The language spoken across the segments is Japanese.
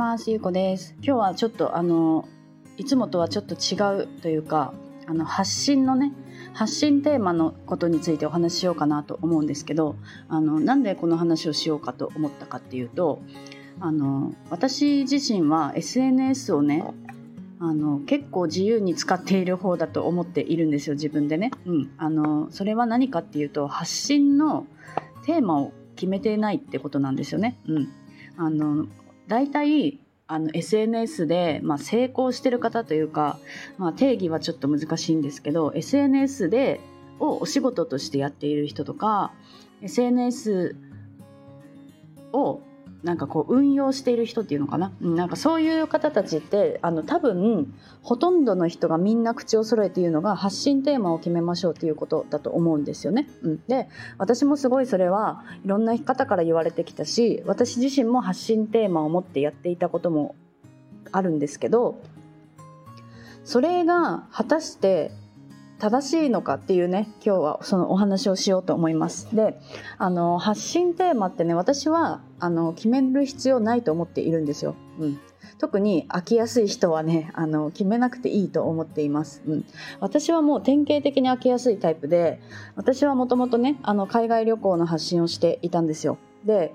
ます。ゆうこです。今日はちょっとあのいつもとはちょっと違うというかあの発信のね発信テーマのことについてお話ししようかなと思うんですけどあのなんでこの話をしようかと思ったかっていうとあの私自身は SNS をねあの結構自由に使っている方だと思っているんですよ自分でね、うん、あのそれは何かっていうと発信のテーマを決めてないってことなんですよね。うん、あの大体あの SNS で、まあ、成功してる方というか、まあ、定義はちょっと難しいんですけど SNS でをお仕事としてやっている人とか SNS をなんかこう運用している人っていうのかな？なんかそういう方たちってあの多分ほとんどの人がみんな口を揃えて言うのが発信テーマを決めましょうっていうことだと思うんですよね。うん、で私もすごいそれはいろんな方から言われてきたし私自身も発信テーマを持ってやっていたこともあるんですけどそれが果たして正しいのかっていうね今日はそのお話をしようと思います。であの発信テーマってね私はあの決める必要ないと思っているんですよ、うん、特に飽きやすい人はねあの決めなくていいと思っています、うん、私はもう典型的に飽きやすいタイプで私はもともとねあの海外旅行の発信をしていたんですよ。で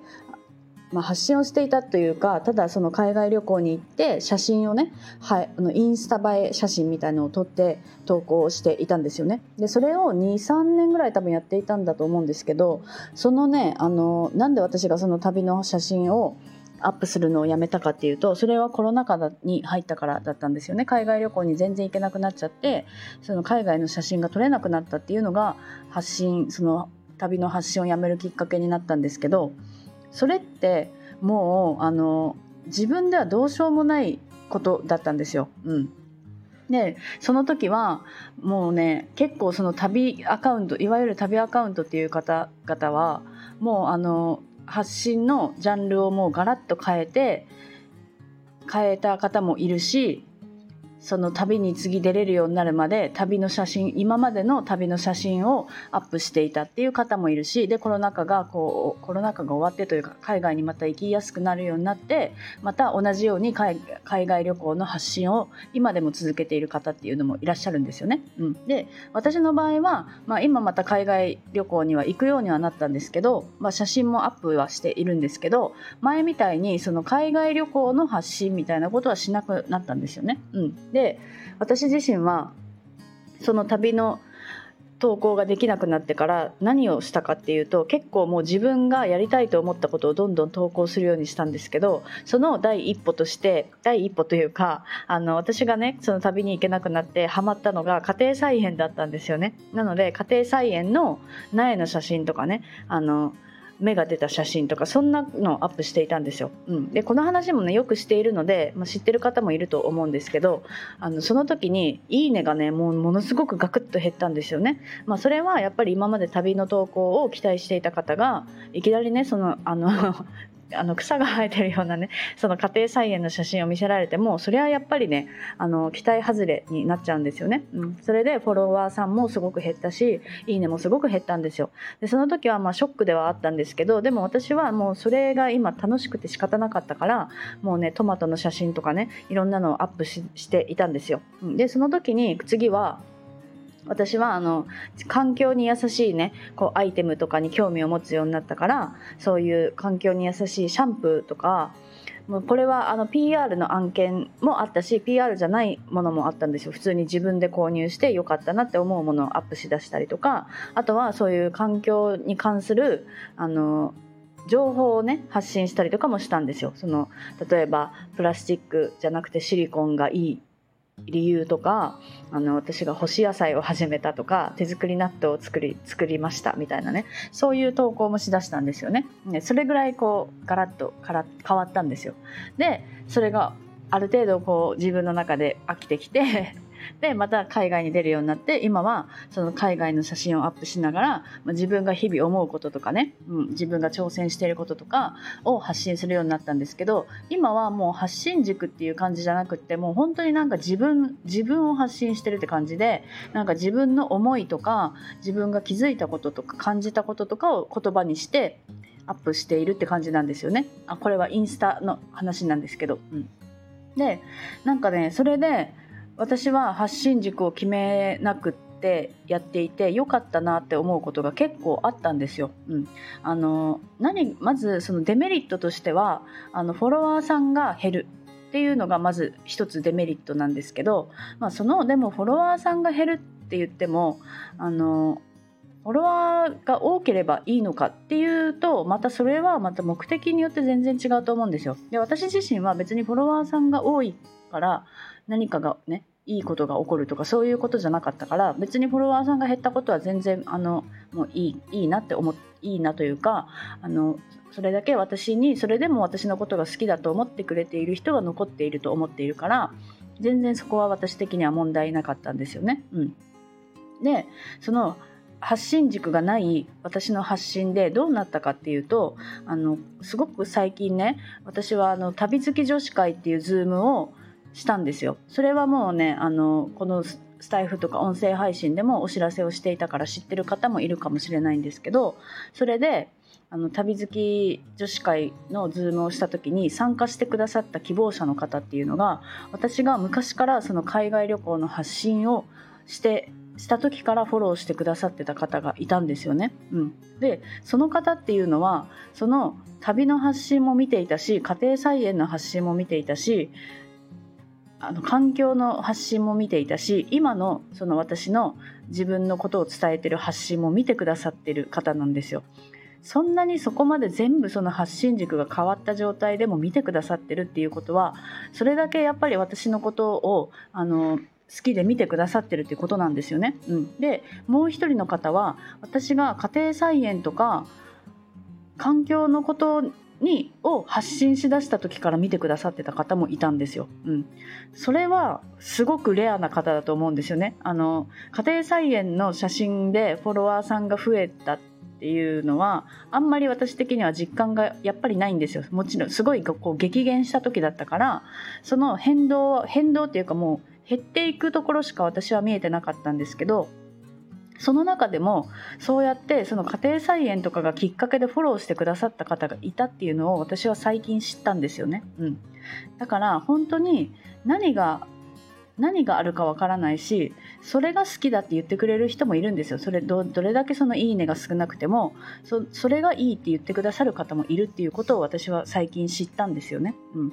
まあ、発信をしていたというかただその海外旅行に行って写真をね、はい、あのインスタ映え写真みたいのを撮って投稿していたんですよね。でそれを23年ぐらい多分やっていたんだと思うんですけどそのねあのなんで私がその旅の写真をアップするのをやめたかっていうとそれはコロナ禍に入ったからだったんですよね。海外旅行に全然行けなくなっちゃってその海外の写真が撮れなくなったっていうのが発信その旅の発信をやめるきっかけになったんですけどそれってもうあの自分ではどうしようもないことだったんですよ。うん、でその時はもうね結構その旅アカウントいわゆる旅アカウントっていう方々はもうあの発信のジャンルをもうガラッと変えて変えた方もいるしその旅に次出れるようになるまで旅の写真今までの旅の写真をアップしていたっていう方もいるしでコロナ禍がこうコロナ禍が終わってというか海外にまた行きやすくなるようになってまた同じように海外旅行の発信を今でも続けている方っていうのもいらっしゃるんですよね。うん、で私の場合は、まあ、今また海外旅行には行くようにはなったんですけど、まあ、写真もアップはしているんですけど前みたいにその海外旅行の発信みたいなことはしなくなったんですよね。うんで私自身はその旅の投稿ができなくなってから何をしたかっていうと結構もう自分がやりたいと思ったことをどんどん投稿するようにしたんですけどその第一歩として第一歩というかあの私がねその旅に行けなくなってハマったのが家庭菜園だったんですよね。なので家庭菜園の苗の写真とかねあの芽が出た写真とかそんなのをアップしていたんですよ。うん、でこの話もねよくしているので、まあ、知ってる方もいると思うんですけどあのその時に「いいね」がねもうものすごくガクッと減ったんですよね。まあ、それはやっぱり今まで旅の投稿を期待していた方がいきなりねそのあのあの草が生えてるようなね その家庭菜園の写真を見せられてもそれはやっぱりねあの期待外れになっちゃうんですよね、うん、それでフォロワーさんもすごく減ったしいいねもすごく減ったんですよ。でその時はまあショックではあったんですけどでも私はもうそれが今楽しくて仕方なかったからもうねトマトの写真とかねいろんなのをアップしていたんですよ。うん。でその時に次は私はあの環境に優しいねこうアイテムとかに興味を持つようになったからそういう環境に優しいシャンプーとかもうこれはあの PR の案件もあったし PR じゃないものもあったんですよ。普通に自分で購入してよかったなって思うものをアップしだしたりとかあとはそういう環境に関するあの情報をね発信したりとかもしたんですよ。その例えばプラスチックじゃなくてシリコンがいい理由とかあの私が干し野菜を始めたとか手作り納豆を作り作りましたみたいなねそういう投稿もしだしたんですよね。それぐらいこうガラッとから変わったんですよ。でそれがある程度こう自分の中で飽きてきてでまた海外に出るようになって今はその海外の写真をアップしながら、ま、自分が日々思うこととかね、うん、自分が挑戦していることとかを発信するようになったんですけど今はもう発信軸っていう感じじゃなくってもう本当になんか自分自分を発信してるって感じでなんか自分の思いとか自分が気づいたこととか感じたこととかを言葉にしてアップしているって感じなんですよね。あこれはインスタの話なんですけど、うん、でなんかねそれで私は発信軸を決めなくってやっていてよかったなって思うことが結構あったんですよ。うん、あの何まずそのデメリットとしてはあのフォロワーさんが減るっていうのがまず一つデメリットなんですけど、まあ、そのでもフォロワーさんが減るって言ってもあのフォロワーが多ければいいのかっていうとまたそれはまた目的によって全然違うと思うんですよ。で私自身は別にフォロワーさんが多いから何かがねいいことが起こるとかそういうことじゃなかったから別にフォロワーさんが減ったことは全然あのもういいいいなって思いいなというかあのそれだけ私にそれでも私のことが好きだと思ってくれている人が残っていると思っているから全然そこは私的には問題なかったんですよね。うん、でその発信軸がない私の発信でどうなったかっていうとあのすごく最近ね私はあの旅好き女子会っていうズームをしたんですよ。それはもうねあのこのスタエフとか音声配信でもお知らせをしていたから知ってる方もいるかもしれないんですけどそれであの旅好き女子会のズームをした時に参加してくださった希望者の方っていうのが私が昔からその海外旅行の発信をしてした時からフォローしてくださってた方がいたんですよね。うん、でその方っていうのはその旅の発信も見ていたし家庭菜園の発信も見ていたしあの環境の発信も見ていたし今のその私の自分のことを伝えてる発信も見てくださってる方なんですよ。そんなにそこまで全部その発信軸が変わった状態でも見てくださってるっていうことはそれだけやっぱり私のことをあの好きで見てくださってるっていうことなんですよね。うん、でもう一人の方は私が家庭菜園とか環境のことにを発信しだした時から見てくださってた方もいたんですよ。うん、それはすごくレアな方だと思うんですよね。あの家庭菜園の写真でフォロワーさんが増えたっていうのはあんまり私的には実感がやっぱりないんですよ。もちろんすごいこう激減した時だったからその変動変動っていうかもう減っていくところしか私は見えてなかったんですけどその中でもそうやってその家庭菜園とかがきっかけでフォローしてくださった方がいたっていうのを私は最近知ったんですよね。うん、だから本当に何が何があるかわからないしそれが好きだって言ってくれる人もいるんですよそれどれだけその「いいね」が少なくてもそれがいいって言ってくださる方もいるっていうことを私は最近知ったんですよね。うん、っ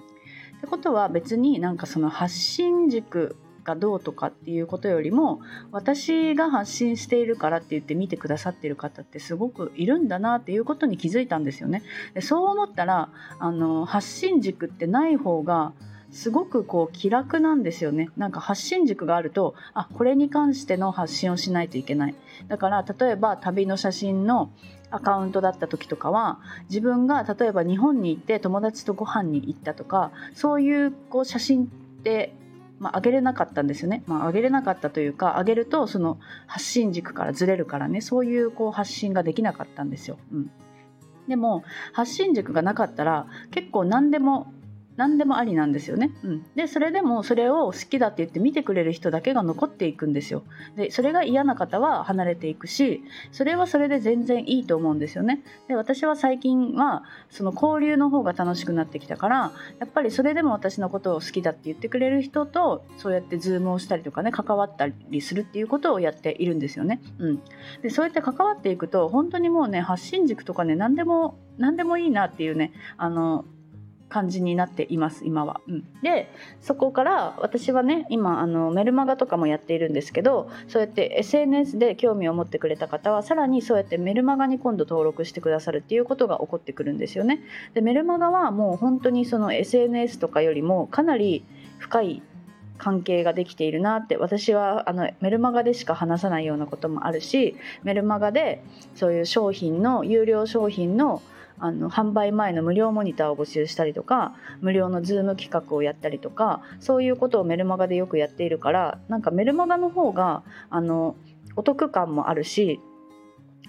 てことは別になんかその発信軸がどうとかっていうことよりも私が発信しているからって言って見てくださってる方ってすごくいるんだなっていうことに気づいたんですよね。でそう思ったらあの発信軸ってない方がすごくこう気楽なんですよね。なんか発信軸があると、あ、これに関しての発信をしないといけない。だから例えば旅の写真のアカウントだった時とかは自分が例えば日本に行って友達とご飯に行ったとかそういうこう写真ってまあ、上げれなかったんですよね。まあ、上げれなかったというか、上げるとその発信軸からずれるからね、そういうこう発信ができなかったんですよ。うん。でも、発信軸がなかったら、結構何でも何でもありなんですよね。うん、でそれでもそれを好きだって言って見てくれる人だけが残っていくんですよ。でそれが嫌な方は離れていくしそれはそれで全然いいと思うんですよね。で私は最近はその交流の方が楽しくなってきたからやっぱりそれでも私のことを好きだって言ってくれる人とそうやってズームをしたりとかね関わったりするっていうことをやっているんですよね。うん、でそうやって関わっていくと本当にもうね発信軸とかね何でも何でもいいなっていうねあの感じになっています今は。うん、でそこから私はね今あのメルマガとかもやっているんですけどそうやって SNS で興味を持ってくれた方はさらにそうやってメルマガに今度登録してくださるっていうことが起こってくるんですよね。でメルマガはもう本当にその SNS とかよりもかなり深い関係ができているなって私はあのメルマガでしか話さないようなこともあるしメルマガでそういう商品の有料商品のあの販売前の無料モニターを募集したりとか無料のズーム企画をやったりとかそういうことをメルマガでよくやっているからなんかメルマガの方があのお得感もあるし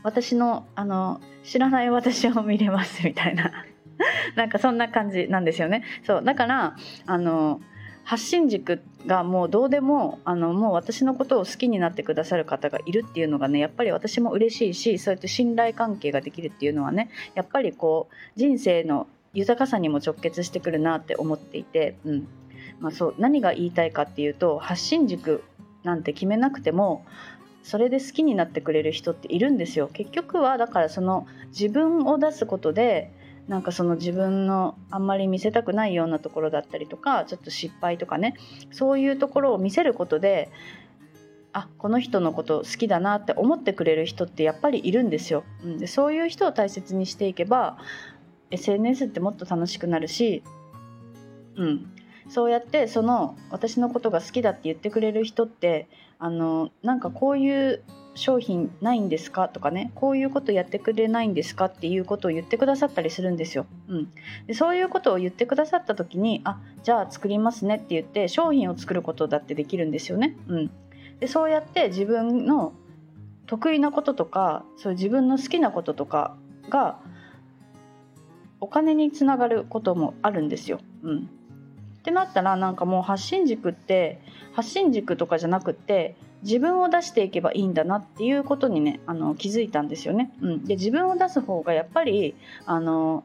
私のあの知らない私を見れますみたいな なんかそんな感じなんですよね。そうだからあの発信軸がもうどうでもあのもう私のことを好きになってくださる方がいるっていうのがねやっぱり私も嬉しいしそうやって信頼関係ができるっていうのはねやっぱりこう人生の豊かさにも直結してくるなって思っていて、うん。まあ、そう何が言いたいかっていうと発信軸なんて決めなくてもそれで好きになってくれる人っているんですよ。結局はだからその自分を出すことでなんかその自分のあんまり見せたくないようなところだったりとかちょっと失敗とかねそういうところを見せることであこの人のこと好きだなって思ってくれる人ってやっぱりいるんですよ。うん、でそういう人を大切にしていけば SNS ってもっと楽しくなるし、うん、そうやってその私のことが好きだって言ってくれる人ってあのなんかこういう商品ないんですか？とかねこういうことやってくれないんですか？っていうことを言ってくださったりするんですよ。うん、でそういうことを言ってくださった時にあじゃあ作りますねって言って商品を作ることだってできるんですよね。うん、でそうやって自分の得意なこととかそういう自分の好きなこととかがお金につながることもあるんですよ。うん、ってなったらなんかもう発信軸って発信軸とかじゃなくって自分を出していけばいいんだなっていうことにねあの気づいたんですよね。うん、で自分を出す方がやっぱりあの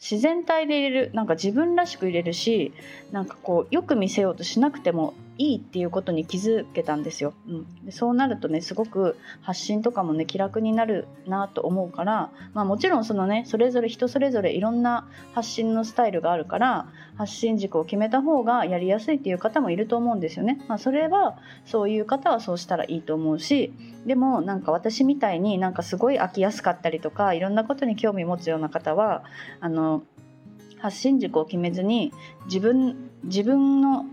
自然体で入れるなんか自分らしく入れるしなんかこうよく見せようとしなくてもいいっていうことに気づけたんですよ。うん、でそうなるとねすごく発信とかもね気楽になるなと思うから、まあ、もちろんそのねそれぞれ人それぞれいろんな発信のスタイルがあるから発信軸を決めた方がやりやすいっていう方もいると思うんですよね。まあ、それはそういう方はそうしたらいいと思うしでもなんか私みたいになんかすごい飽きやすかったりとかいろんなことに興味持つような方はあの発信軸を決めずに自分自分の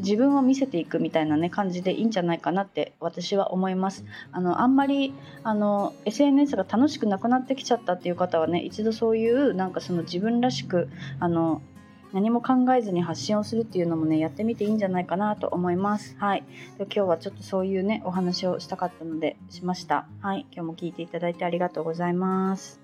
自分を見せていくみたいなね感じでいいんじゃないかなって私は思います。あのあんまりあの SNS が楽しくなくなってきちゃったっていう方はね一度そういうなんかその自分らしくあの何も考えずに発信をするっていうのもねやってみていいんじゃないかなと思います。はい。今日はちょっとそういうねお話をしたかったのでしました。はい。今日も聞いていただいてありがとうございます。